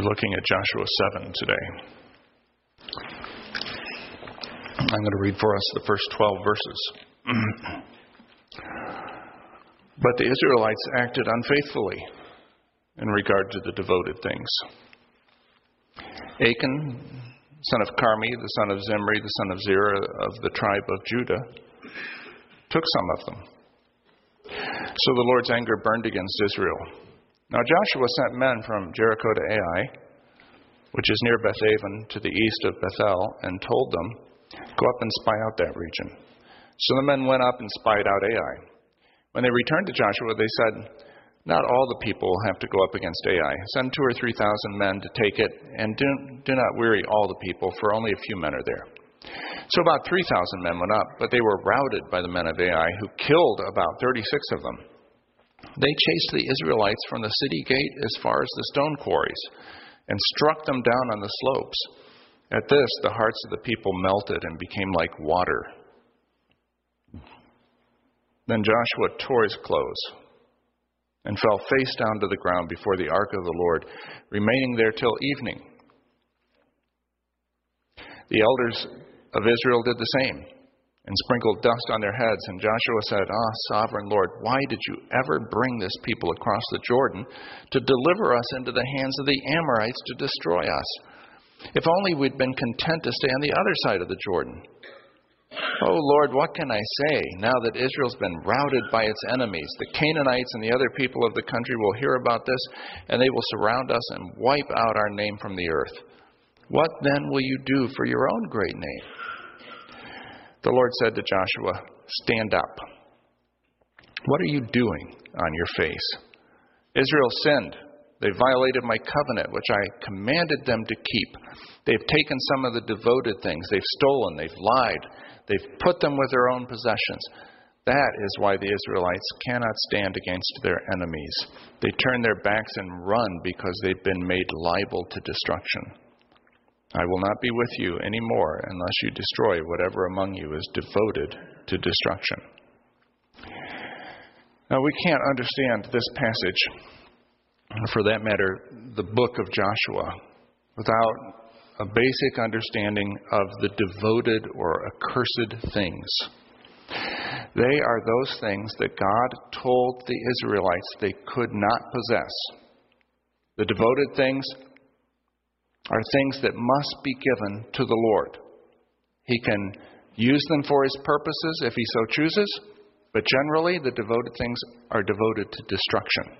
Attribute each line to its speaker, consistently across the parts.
Speaker 1: We're looking at Joshua 7 today. I'm going to read for us the first 12 verses. but the Israelites acted unfaithfully in regard to the devoted things. Achan, son of Carmi, the son of Zimri, the son of Zerah of the tribe of Judah, took some of them. So the Lord's anger burned against Israel. Now Joshua sent men from Jericho to Ai, which is near Bethaven to the east of Bethel, and told them, Go up and spy out that region. So the men went up and spied out Ai. When they returned to Joshua, they said, Not all the people have to go up against Ai. Send two or three thousand men to take it, and do, do not weary all the people, for only a few men are there. So about 3,000 men went up, but they were routed by the men of Ai, who killed about 36 of them. They chased the Israelites from the city gate as far as the stone quarries and struck them down on the slopes. At this, the hearts of the people melted and became like water. Then Joshua tore his clothes and fell face down to the ground before the ark of the Lord, remaining there till evening. The elders of Israel did the same and sprinkled dust on their heads. And Joshua said, Ah, sovereign Lord, why did you ever bring this people across the Jordan to deliver us into the hands of the Amorites to destroy us? If only we'd been content to stay on the other side of the Jordan. Oh Lord, what can I say now that Israel's been routed by its enemies? The Canaanites and the other people of the country will hear about this, and they will surround us and wipe out our name from the earth. What then will you do for your own great name? The Lord said to Joshua, Stand up. What are you doing on your face? Israel sinned. They violated my covenant, which I commanded them to keep. They've taken some of the devoted things. They've stolen. They've lied. They've put them with their own possessions. That is why the Israelites cannot stand against their enemies. They turn their backs and run because they've been made liable to destruction. I will not be with you any more unless you destroy whatever among you is devoted to destruction. Now, we can't understand this passage, or for that matter, the book of Joshua, without a basic understanding of the devoted or accursed things. They are those things that God told the Israelites they could not possess. The devoted things are things that must be given to the Lord. He can use them for his purposes if he so chooses, but generally the devoted things are devoted to destruction.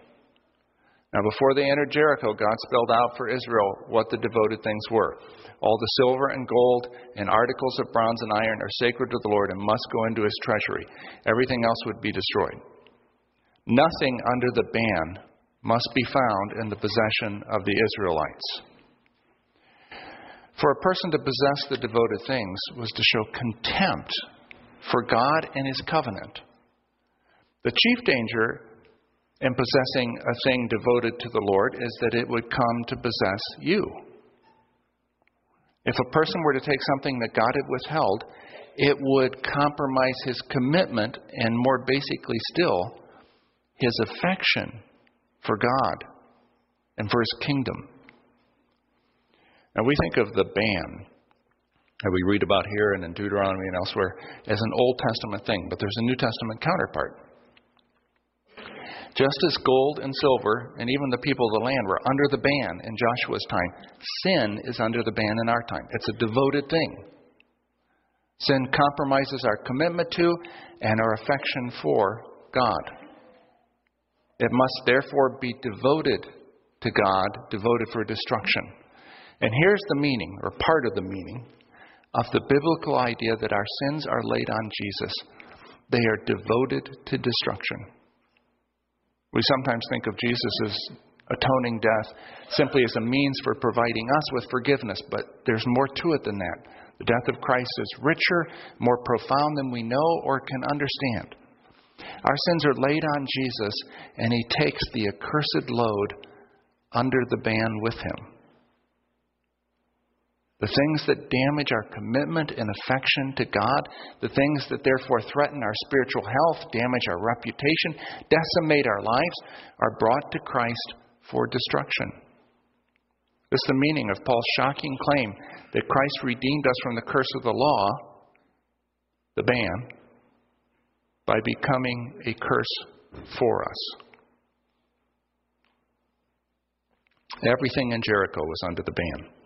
Speaker 1: Now, before they entered Jericho, God spelled out for Israel what the devoted things were. All the silver and gold and articles of bronze and iron are sacred to the Lord and must go into his treasury. Everything else would be destroyed. Nothing under the ban must be found in the possession of the Israelites. For a person to possess the devoted things was to show contempt for God and his covenant. The chief danger in possessing a thing devoted to the Lord is that it would come to possess you. If a person were to take something that God had withheld, it would compromise his commitment and, more basically still, his affection for God and for his kingdom. Now, we think of the ban that we read about here and in Deuteronomy and elsewhere as an Old Testament thing, but there's a New Testament counterpart. Just as gold and silver and even the people of the land were under the ban in Joshua's time, sin is under the ban in our time. It's a devoted thing. Sin compromises our commitment to and our affection for God. It must therefore be devoted to God, devoted for destruction. And here's the meaning, or part of the meaning, of the biblical idea that our sins are laid on Jesus. They are devoted to destruction. We sometimes think of Jesus' atoning death simply as a means for providing us with forgiveness, but there's more to it than that. The death of Christ is richer, more profound than we know or can understand. Our sins are laid on Jesus, and He takes the accursed load under the ban with Him. The things that damage our commitment and affection to God, the things that therefore threaten our spiritual health, damage our reputation, decimate our lives, are brought to Christ for destruction. This is the meaning of Paul's shocking claim that Christ redeemed us from the curse of the law, the ban, by becoming a curse for us. Everything in Jericho was under the ban,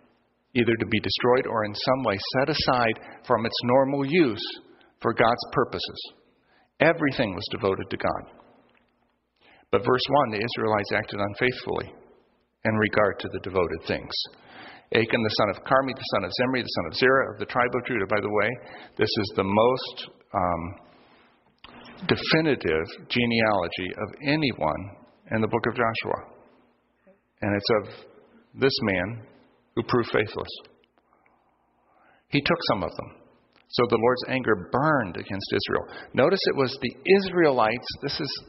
Speaker 1: either to be destroyed or in some way set aside from its normal use for God's purposes. Everything was devoted to God. But verse 1 the Israelites acted unfaithfully in regard to the devoted things. Achan, the son of Carmi, the son of Zimri, the son of Zerah of the tribe of Judah. By the way, this is the most um, definitive genealogy of anyone in the book of Joshua. And it's of this man who proved faithless. He took some of them. So the Lord's anger burned against Israel. Notice it was the Israelites. This is,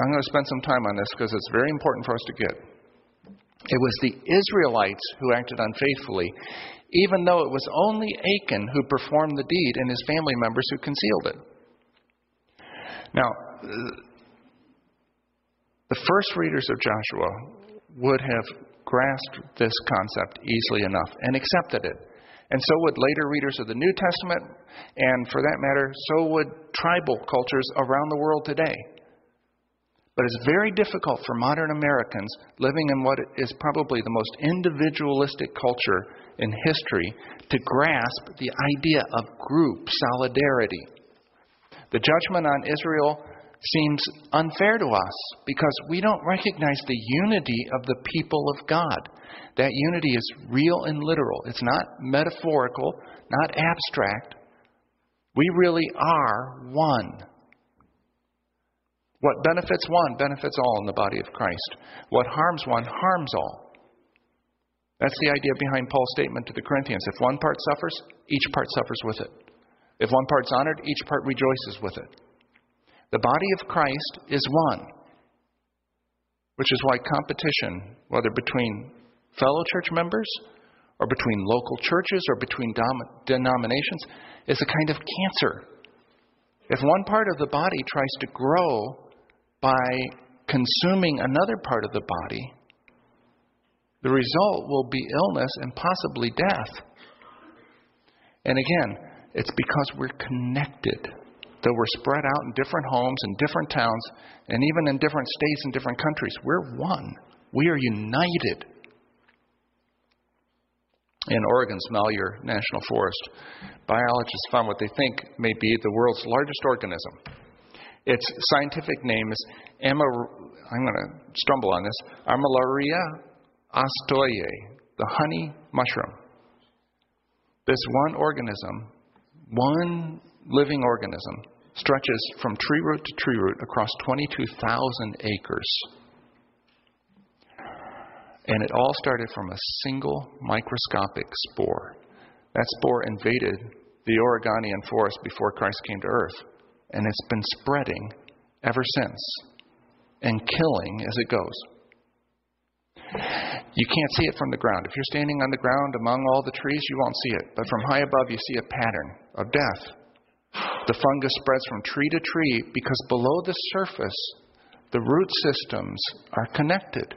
Speaker 1: I'm going to spend some time on this because it's very important for us to get. It was the Israelites who acted unfaithfully, even though it was only Achan who performed the deed and his family members who concealed it. Now, uh, the first readers of Joshua would have grasped this concept easily enough and accepted it. And so would later readers of the New Testament, and for that matter, so would tribal cultures around the world today. But it's very difficult for modern Americans living in what is probably the most individualistic culture in history to grasp the idea of group solidarity. The judgment on Israel seems unfair to us because we don't recognize the unity of the people of God. That unity is real and literal, it's not metaphorical, not abstract. We really are one. What benefits one benefits all in the body of Christ. What harms one harms all. That's the idea behind Paul's statement to the Corinthians. If one part suffers, each part suffers with it. If one part's honored, each part rejoices with it. The body of Christ is one, which is why competition, whether between fellow church members or between local churches or between dom- denominations, is a kind of cancer. If one part of the body tries to grow by consuming another part of the body, the result will be illness and possibly death. And again, it's because we're connected. Though we're spread out in different homes and different towns and even in different states and different countries, we're one. We are united. In Oregon's Malheur National Forest, biologists found what they think may be the world's largest organism. Its scientific name is Amar, I'm going to stumble on this, Armillaria ostoyae, the honey mushroom. This one organism, one living organism, stretches from tree root to tree root across 22,000 acres. And it all started from a single microscopic spore. That spore invaded the Oregonian forest before Christ came to earth and it's been spreading ever since and killing as it goes. You can't see it from the ground. If you're standing on the ground among all the trees, you won't see it. But from high above, you see a pattern of death. The fungus spreads from tree to tree because below the surface, the root systems are connected.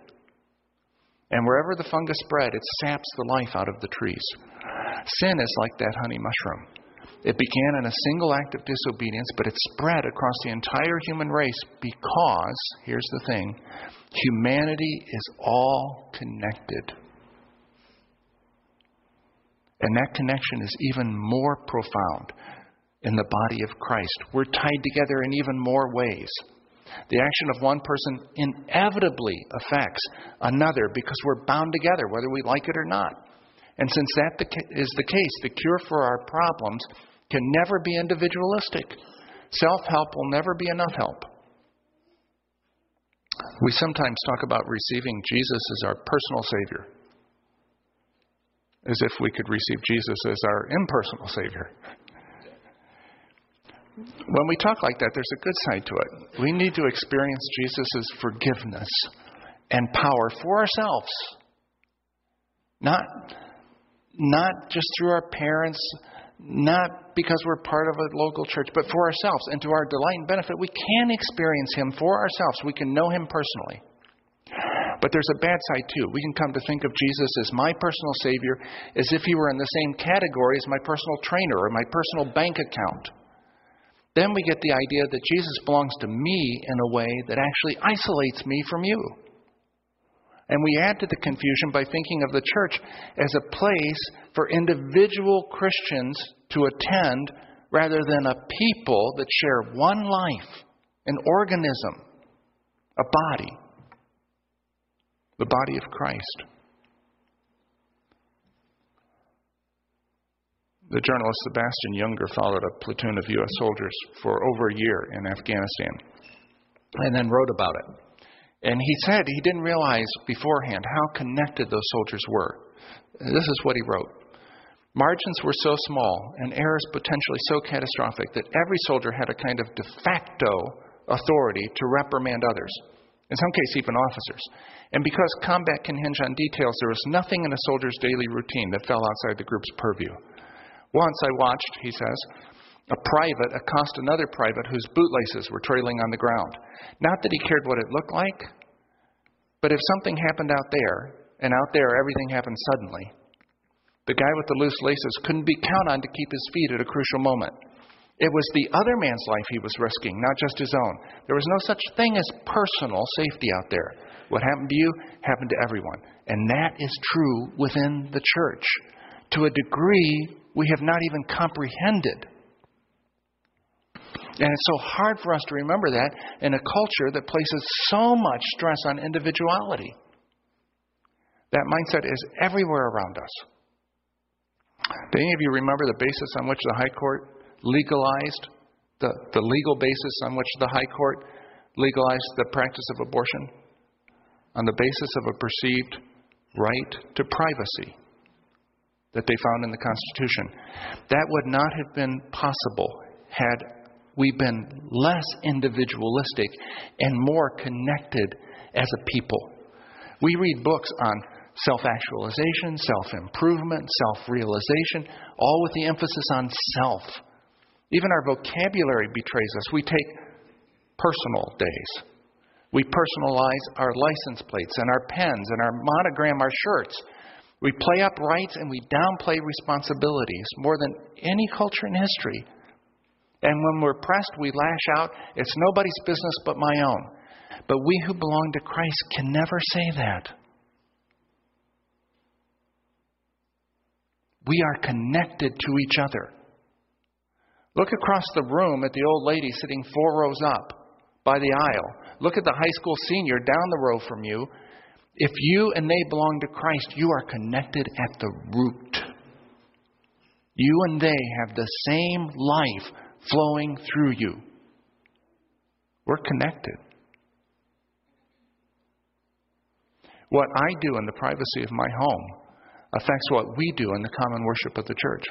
Speaker 1: And wherever the fungus spread, it saps the life out of the trees. Sin is like that honey mushroom. It began in a single act of disobedience, but it spread across the entire human race because, here's the thing, humanity is all connected. And that connection is even more profound in the body of Christ. We're tied together in even more ways. The action of one person inevitably affects another because we're bound together, whether we like it or not. And since that is the case, the cure for our problems can never be individualistic. Self help will never be enough help. We sometimes talk about receiving Jesus as our personal Savior, as if we could receive Jesus as our impersonal Savior. When we talk like that, there's a good side to it. We need to experience Jesus' forgiveness and power for ourselves. Not, not just through our parents, not because we're part of a local church, but for ourselves and to our delight and benefit. We can experience Him for ourselves, we can know Him personally. But there's a bad side too. We can come to think of Jesus as my personal Savior as if He were in the same category as my personal trainer or my personal bank account. Then we get the idea that Jesus belongs to me in a way that actually isolates me from you. And we add to the confusion by thinking of the church as a place for individual Christians to attend rather than a people that share one life, an organism, a body, the body of Christ. The journalist Sebastian Junger followed a platoon of U.S. soldiers for over a year in Afghanistan and then wrote about it. And he said he didn't realize beforehand how connected those soldiers were. This is what he wrote Margins were so small and errors potentially so catastrophic that every soldier had a kind of de facto authority to reprimand others, in some cases, even officers. And because combat can hinge on details, there was nothing in a soldier's daily routine that fell outside the group's purview. Once I watched, he says, a private accost another private whose bootlaces were trailing on the ground. Not that he cared what it looked like, but if something happened out there, and out there everything happened suddenly, the guy with the loose laces couldn't be counted on to keep his feet at a crucial moment. It was the other man's life he was risking, not just his own. There was no such thing as personal safety out there. What happened to you happened to everyone. And that is true within the church. To a degree we have not even comprehended. And it's so hard for us to remember that in a culture that places so much stress on individuality. That mindset is everywhere around us. Do any of you remember the basis on which the High Court legalized, the, the legal basis on which the High Court legalized the practice of abortion? On the basis of a perceived right to privacy that they found in the Constitution. That would not have been possible had we been less individualistic and more connected as a people. We read books on self actualization, self improvement, self realization, all with the emphasis on self. Even our vocabulary betrays us. We take personal days. We personalize our license plates and our pens and our monogram our shirts. We play up rights and we downplay responsibilities more than any culture in history. And when we're pressed, we lash out. It's nobody's business but my own. But we who belong to Christ can never say that. We are connected to each other. Look across the room at the old lady sitting four rows up by the aisle. Look at the high school senior down the row from you. If you and they belong to Christ, you are connected at the root. You and they have the same life flowing through you. We're connected. What I do in the privacy of my home affects what we do in the common worship of the church.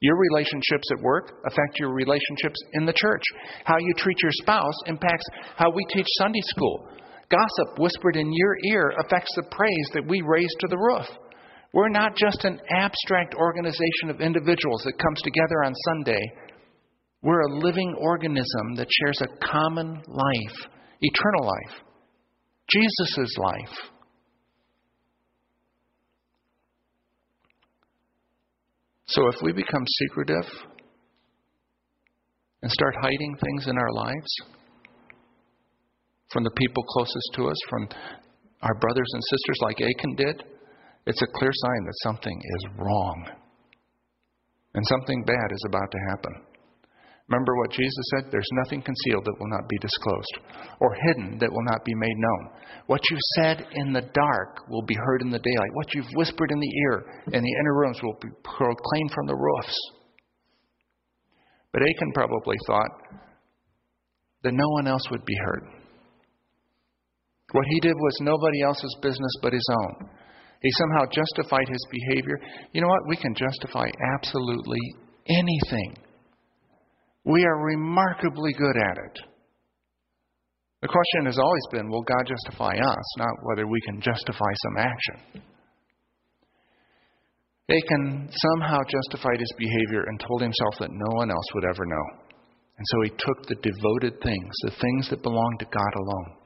Speaker 1: Your relationships at work affect your relationships in the church. How you treat your spouse impacts how we teach Sunday school. Gossip whispered in your ear affects the praise that we raise to the roof. We're not just an abstract organization of individuals that comes together on Sunday. We're a living organism that shares a common life, eternal life, Jesus' life. So if we become secretive and start hiding things in our lives from the people closest to us, from our brothers and sisters like Achan did, it's a clear sign that something is wrong. And something bad is about to happen. Remember what Jesus said? There's nothing concealed that will not be disclosed, or hidden that will not be made known. What you said in the dark will be heard in the daylight. What you've whispered in the ear in the inner rooms will be proclaimed from the roofs. But Achan probably thought that no one else would be heard. What he did was nobody else's business but his own. He somehow justified his behavior. You know what? We can justify absolutely anything we are remarkably good at it. The question has always been will God justify us, not whether we can justify some action. Achan somehow justified his behavior and told himself that no one else would ever know. And so he took the devoted things, the things that belonged to God alone.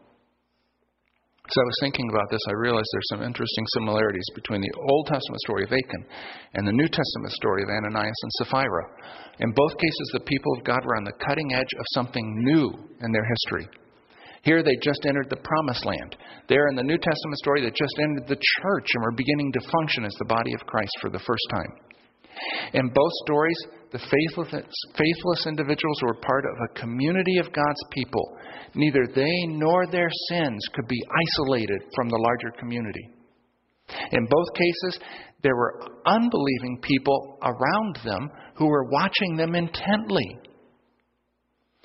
Speaker 1: As I was thinking about this, I realized there's some interesting similarities between the Old Testament story of Achan and the New Testament story of Ananias and Sapphira. In both cases, the people of God were on the cutting edge of something new in their history. Here they just entered the promised land. There in the New Testament story, they just entered the church and were beginning to function as the body of Christ for the first time. In both stories, the faithless, faithless individuals were part of a community of God's people. Neither they nor their sins could be isolated from the larger community. In both cases, there were unbelieving people around them who were watching them intently.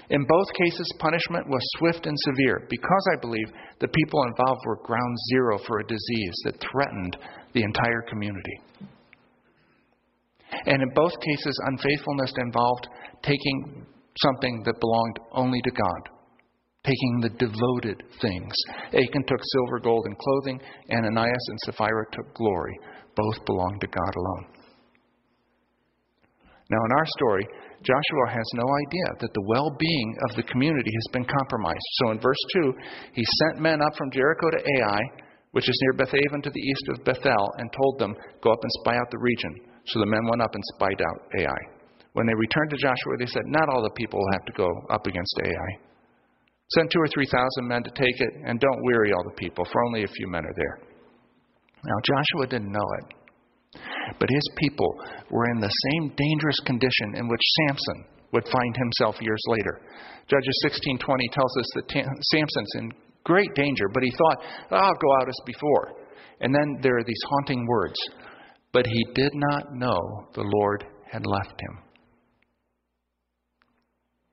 Speaker 1: In both cases, punishment was swift and severe because I believe the people involved were ground zero for a disease that threatened the entire community. And in both cases, unfaithfulness involved taking something that belonged only to God, taking the devoted things. Achan took silver, gold, and clothing. Ananias and Sapphira took glory. Both belonged to God alone. Now, in our story, Joshua has no idea that the well being of the community has been compromised. So in verse 2, he sent men up from Jericho to Ai, which is near Bethaven to the east of Bethel, and told them, Go up and spy out the region. So the men went up and spied out Ai. When they returned to Joshua, they said, Not all the people will have to go up against Ai. Send two or three thousand men to take it, and don't weary all the people, for only a few men are there. Now, Joshua didn't know it, but his people were in the same dangerous condition in which Samson would find himself years later. Judges 16:20 tells us that Samson's in great danger, but he thought, oh, "I'll go out as before." And then there are these haunting words, but he did not know the Lord had left him.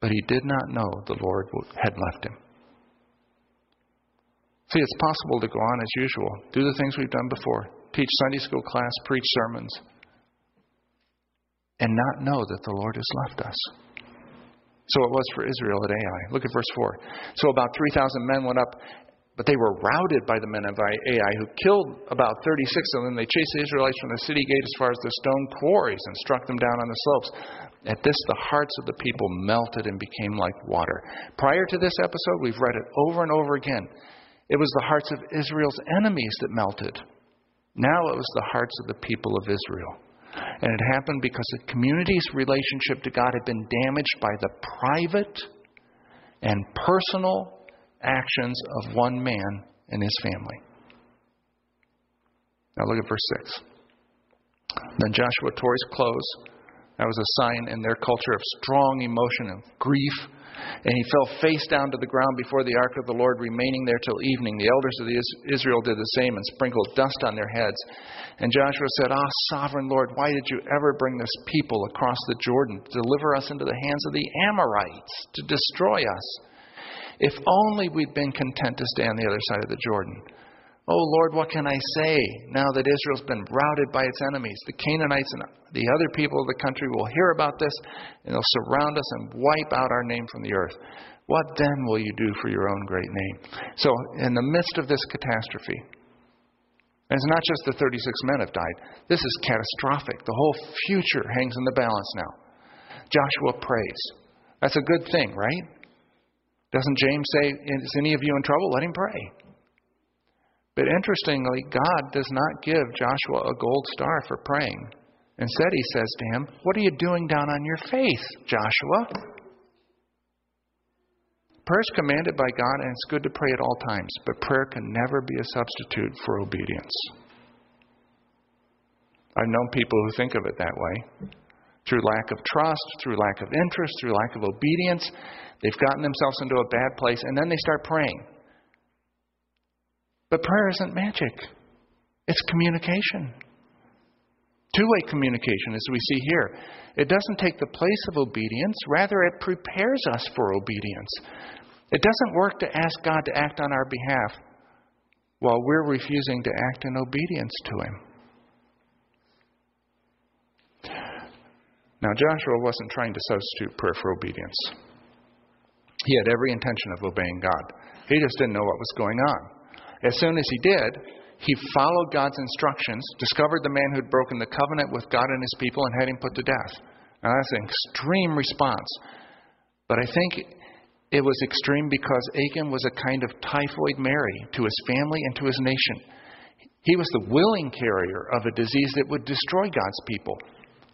Speaker 1: But he did not know the Lord had left him. See, it's possible to go on as usual, do the things we've done before, teach Sunday school class, preach sermons, and not know that the Lord has left us. So it was for Israel at Ai. Look at verse 4. So about 3,000 men went up but they were routed by the men of Ai, who killed about 36 of them. They chased the Israelites from the city gate as far as the stone quarries and struck them down on the slopes. At this, the hearts of the people melted and became like water. Prior to this episode, we've read it over and over again. It was the hearts of Israel's enemies that melted. Now it was the hearts of the people of Israel. And it happened because the community's relationship to God had been damaged by the private and personal actions of one man and his family. Now look at verse 6. Then Joshua tore his clothes. That was a sign in their culture of strong emotion and grief. And he fell face down to the ground before the ark of the Lord, remaining there till evening. The elders of Israel did the same and sprinkled dust on their heads. And Joshua said, Ah, sovereign Lord, why did you ever bring this people across the Jordan to deliver us into the hands of the Amorites, to destroy us? If only we'd been content to stay on the other side of the Jordan. Oh Lord, what can I say now that Israel's been routed by its enemies? The Canaanites and the other people of the country will hear about this, and they'll surround us and wipe out our name from the earth. What then will you do for your own great name? So, in the midst of this catastrophe, and it's not just the 36 men have died, this is catastrophic. The whole future hangs in the balance now. Joshua prays. That's a good thing, right? Doesn't James say, Is any of you in trouble? Let him pray. But interestingly, God does not give Joshua a gold star for praying. Instead, he says to him, What are you doing down on your face, Joshua? Prayer is commanded by God, and it's good to pray at all times, but prayer can never be a substitute for obedience. I've known people who think of it that way. Through lack of trust, through lack of interest, through lack of obedience, They've gotten themselves into a bad place, and then they start praying. But prayer isn't magic, it's communication. Two way communication, as we see here. It doesn't take the place of obedience, rather, it prepares us for obedience. It doesn't work to ask God to act on our behalf while we're refusing to act in obedience to Him. Now, Joshua wasn't trying to substitute prayer for obedience. He had every intention of obeying God. He just didn't know what was going on. As soon as he did, he followed God's instructions, discovered the man who'd broken the covenant with God and his people, and had him put to death. Now, that's an extreme response. But I think it was extreme because Achan was a kind of typhoid Mary to his family and to his nation. He was the willing carrier of a disease that would destroy God's people,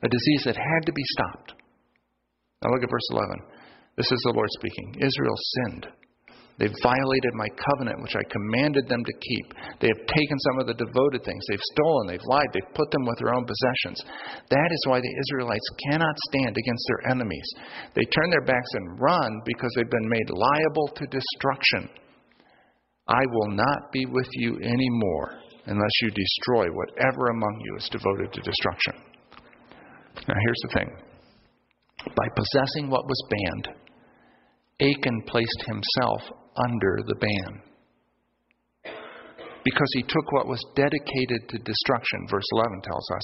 Speaker 1: a disease that had to be stopped. Now look at verse 11. This is the Lord speaking. Israel sinned. They've violated my covenant, which I commanded them to keep. They have taken some of the devoted things. They've stolen, they've lied, they've put them with their own possessions. That is why the Israelites cannot stand against their enemies. They turn their backs and run because they've been made liable to destruction. I will not be with you anymore unless you destroy whatever among you is devoted to destruction. Now, here's the thing by possessing what was banned, Achan placed himself under the ban. Because he took what was dedicated to destruction, verse 11 tells us,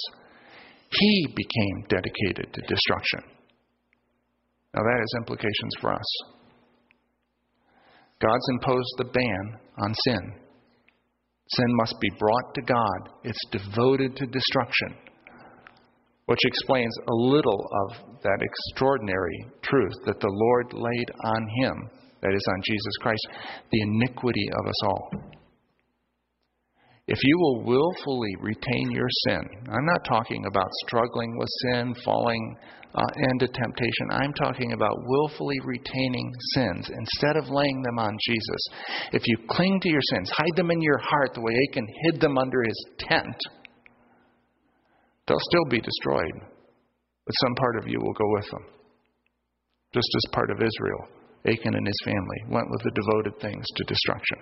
Speaker 1: he became dedicated to destruction. Now that has implications for us. God's imposed the ban on sin. Sin must be brought to God, it's devoted to destruction which explains a little of that extraordinary truth that the Lord laid on him, that is, on Jesus Christ, the iniquity of us all. If you will willfully retain your sin, I'm not talking about struggling with sin, falling uh, into temptation. I'm talking about willfully retaining sins instead of laying them on Jesus. If you cling to your sins, hide them in your heart the way Achan hid them under his tent They'll still be destroyed, but some part of you will go with them. Just as part of Israel, Achan and his family went with the devoted things to destruction.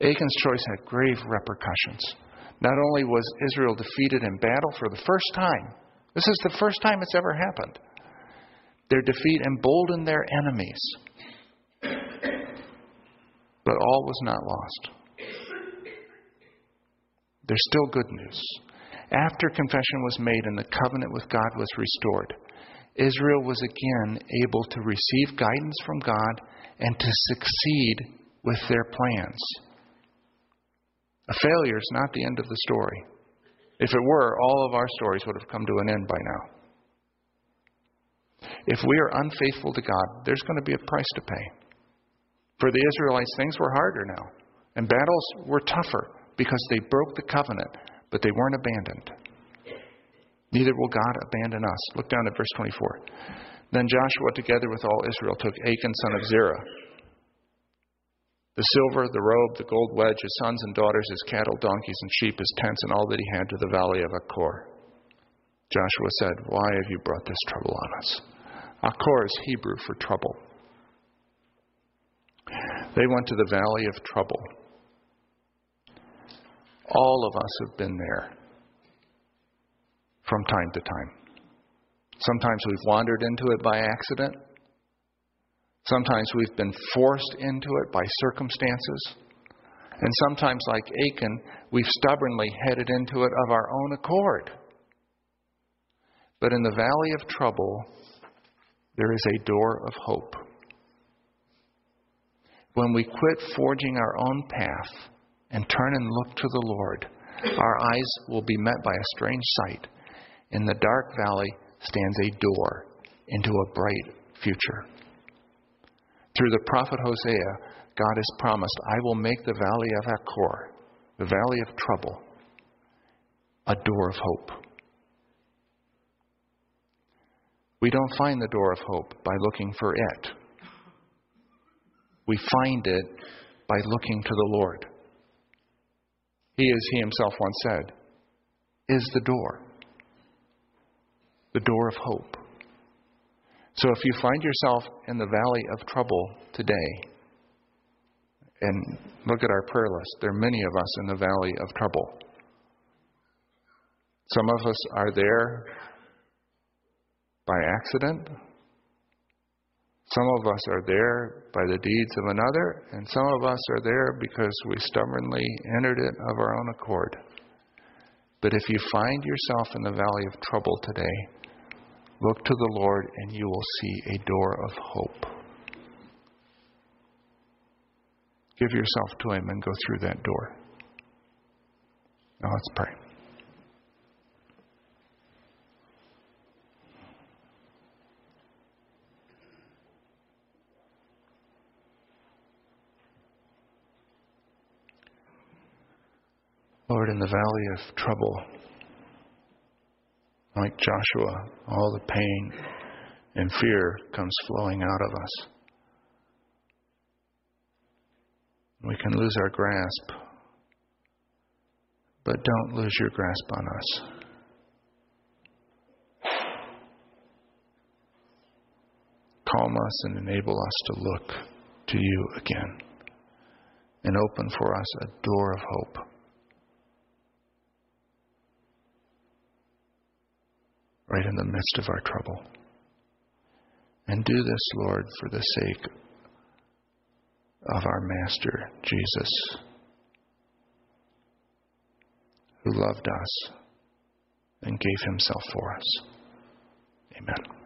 Speaker 1: Achan's choice had grave repercussions. Not only was Israel defeated in battle for the first time, this is the first time it's ever happened. Their defeat emboldened their enemies. But all was not lost. There's still good news. After confession was made and the covenant with God was restored, Israel was again able to receive guidance from God and to succeed with their plans. A failure is not the end of the story. If it were, all of our stories would have come to an end by now. If we are unfaithful to God, there's going to be a price to pay. For the Israelites, things were harder now, and battles were tougher because they broke the covenant, but they weren't abandoned. Neither will God abandon us. Look down at verse 24. Then Joshua, together with all Israel, took Achan, son of Zerah, the silver, the robe, the gold wedge, his sons and daughters, his cattle, donkeys, and sheep, his tents, and all that he had to the valley of Achor. Joshua said, Why have you brought this trouble on us? Achor is Hebrew for trouble. They went to the valley of trouble. All of us have been there from time to time. Sometimes we've wandered into it by accident. Sometimes we've been forced into it by circumstances. And sometimes, like Achan, we've stubbornly headed into it of our own accord. But in the valley of trouble, there is a door of hope. When we quit forging our own path and turn and look to the Lord, our eyes will be met by a strange sight. In the dark valley stands a door into a bright future. Through the prophet Hosea, God has promised, I will make the valley of Achor, the valley of trouble, a door of hope. We don't find the door of hope by looking for it. We find it by looking to the Lord. He, as he himself once said, is the door, the door of hope. So if you find yourself in the valley of trouble today, and look at our prayer list, there are many of us in the valley of trouble. Some of us are there by accident. Some of us are there by the deeds of another, and some of us are there because we stubbornly entered it of our own accord. But if you find yourself in the valley of trouble today, look to the Lord and you will see a door of hope. Give yourself to Him and go through that door. Now let's pray. Lord, in the valley of trouble, like Joshua, all the pain and fear comes flowing out of us. We can lose our grasp, but don't lose your grasp on us. Calm us and enable us to look to you again and open for us a door of hope. Right in the midst of our trouble. And do this, Lord, for the sake of our Master, Jesus, who loved us and gave himself for us. Amen.